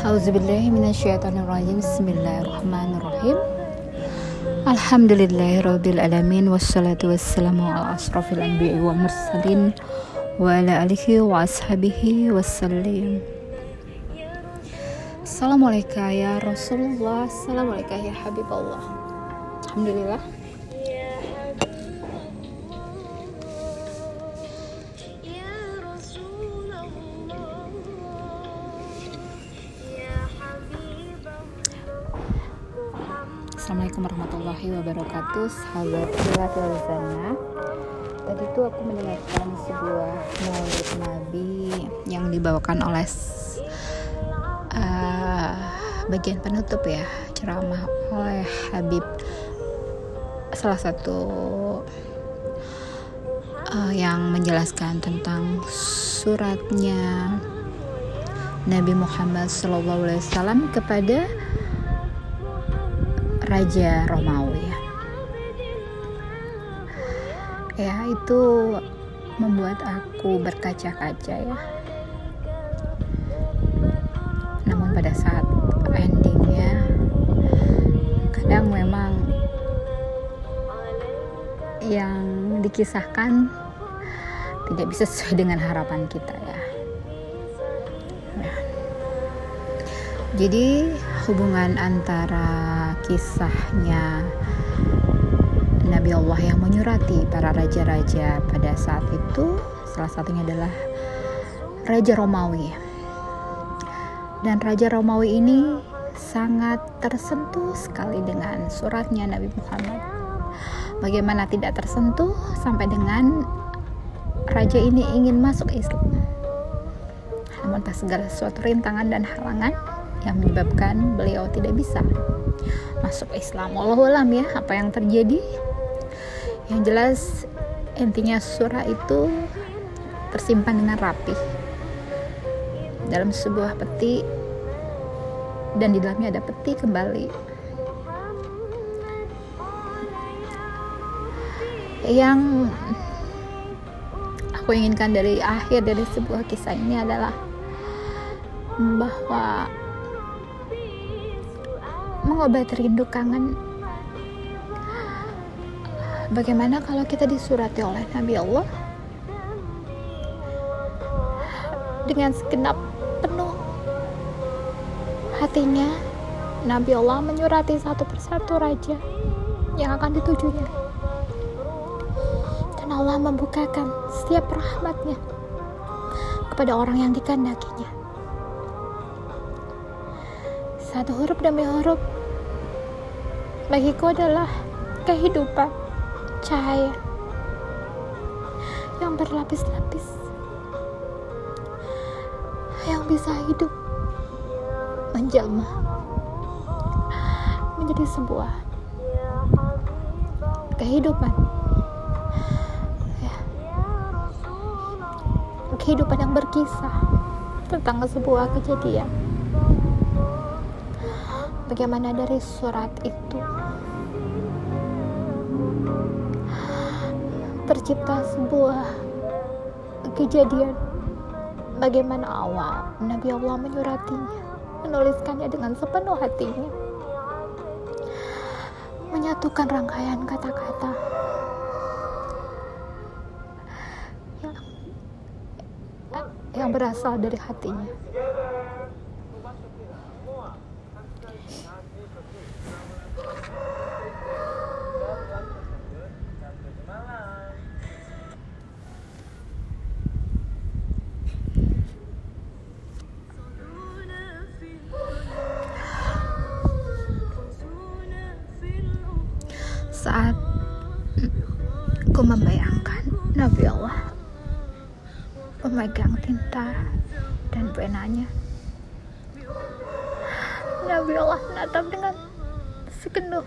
Auzubillahiminasyaitonirrajim Bismillahirrahmanirrahim. Alhamdulillahirrabbilalamin Wassalatu wassalamu ala asrafil anbiya wa mursalin Wa ala alihi wa ashabihi wassalim. Assalamualaikum ya Rasulullah. Assalamualaikum ya Habibullah. Alhamdulillah Assalamualaikum warahmatullahi wabarakatuh Sahabat Silatul Zana. Tadi itu aku mendengarkan sebuah maulid Nabi Yang dibawakan oleh uh, Bagian penutup ya Ceramah oleh Habib. Salah satu uh, Yang menjelaskan tentang suratnya Nabi Muhammad SAW kepada Raja Romawi. Ya itu membuat aku berkaca-kaca ya. Namun pada saat endingnya kadang memang yang dikisahkan tidak bisa sesuai dengan harapan kita ya. Nah, jadi hubungan antara kisahnya Nabi Allah yang menyurati para raja-raja pada saat itu salah satunya adalah Raja Romawi. Dan Raja Romawi ini sangat tersentuh sekali dengan suratnya Nabi Muhammad. Bagaimana tidak tersentuh sampai dengan raja ini ingin masuk Islam. Namun tak segala sesuatu rintangan dan halangan yang menyebabkan beliau tidak bisa masuk Islam. Wallahualam ya apa yang terjadi? Yang jelas intinya surah itu tersimpan dengan rapi. Dalam sebuah peti dan di dalamnya ada peti kembali. Yang aku inginkan dari akhir dari sebuah kisah ini adalah bahwa mengobati rindu kangen. Bagaimana kalau kita disurati oleh Nabi Allah? Dengan segenap penuh hatinya Nabi Allah menyurati satu persatu raja yang akan ditujunya. Dan Allah membukakan setiap rahmatnya kepada orang yang dikandakinya satu huruf demi huruf bagiku adalah kehidupan cahaya yang berlapis-lapis yang bisa hidup menjelma menjadi sebuah kehidupan ya. kehidupan yang berkisah tentang sebuah kejadian bagaimana dari surat itu? Tercipta sebuah kejadian. Bagaimana awal Nabi Allah menyuratinya menuliskannya dengan sepenuh hatinya. Menyatukan rangkaian kata-kata. Yang, yang berasal dari hatinya saat aku membayangkan Nabi Allah memegang tinta dan penanya. Nabi Allah menatap dengan segenap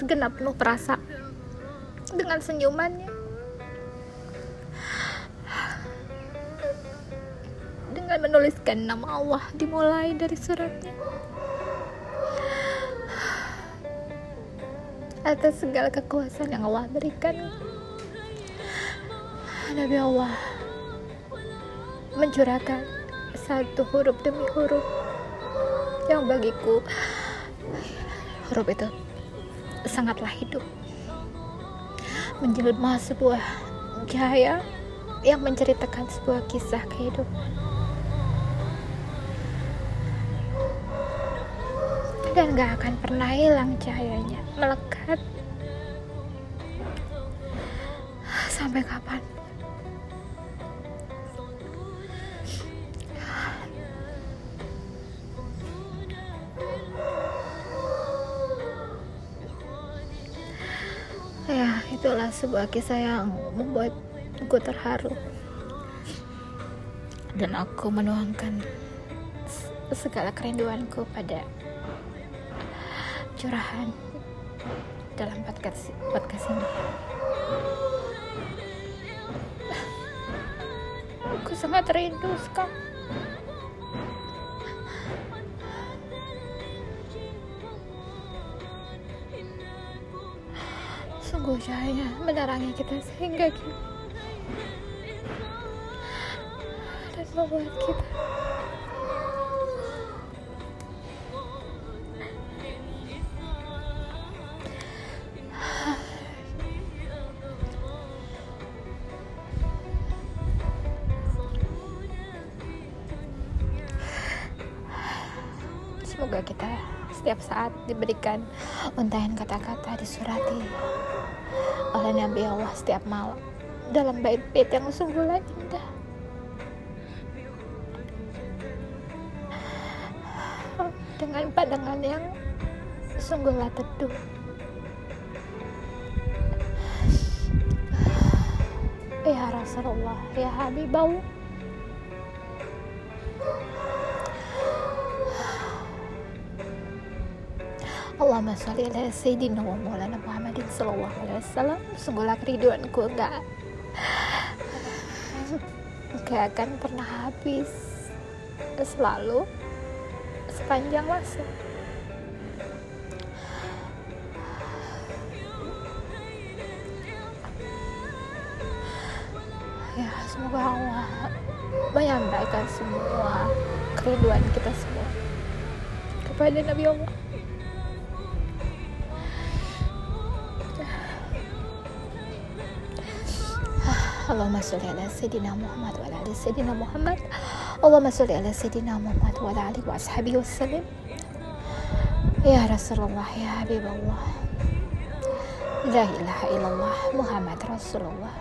segenap penuh perasa dengan senyumannya dengan menuliskan nama Allah dimulai dari suratnya atas segala kekuasaan yang Allah berikan. Nabi Allah mencurahkan satu huruf demi huruf yang bagiku. Huruf itu sangatlah hidup menjelma sebuah cahaya yang menceritakan sebuah kisah kehidupan dan gak akan pernah hilang cahayanya. Melekat. Sampai kapan? Ya itulah sebuah kisah yang membuatku terharu. Dan aku menuangkan segala kerinduanku pada curahan dalam podcast podcast ini. Aku sangat rindu sekali. Sungguh cahaya menerangi kita sehingga kita dan membuat kita Semoga kita setiap saat diberikan untayan kata-kata disurati oleh Nabi Allah setiap malam dalam bait-bait yang sungguhlah indah. Dengan pandangan yang sungguhlah teduh. Ya Rasulullah, ya Habibullah. Allahumma sholli ala sayyidina wa maulana Muhammadin sallallahu alaihi wasallam. Sungguhlah keriduanku enggak enggak akan pernah habis selalu sepanjang masa. Ya, semoga Allah menyampaikan semua kerinduan kita semua kepada Nabi Allah. Allahumma sholli ala sayyidina Muhammad wa ala ali Muhammad. Allahumma sholli ala sayyidina Muhammad wa ala alihi wa ashabihi wasallim. Ya Rasulullah, ya Habibullah. La ilaha illallah Muhammad Rasulullah.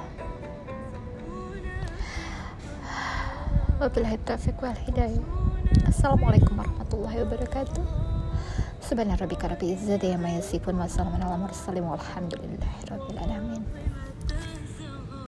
Wabillahi taufiq wal hidayah. Assalamualaikum warahmatullahi wabarakatuh. Subhana rabbika rabbil izzati amma yasifun wa salamun ala mursalin walhamdulillahi rabbil alamin.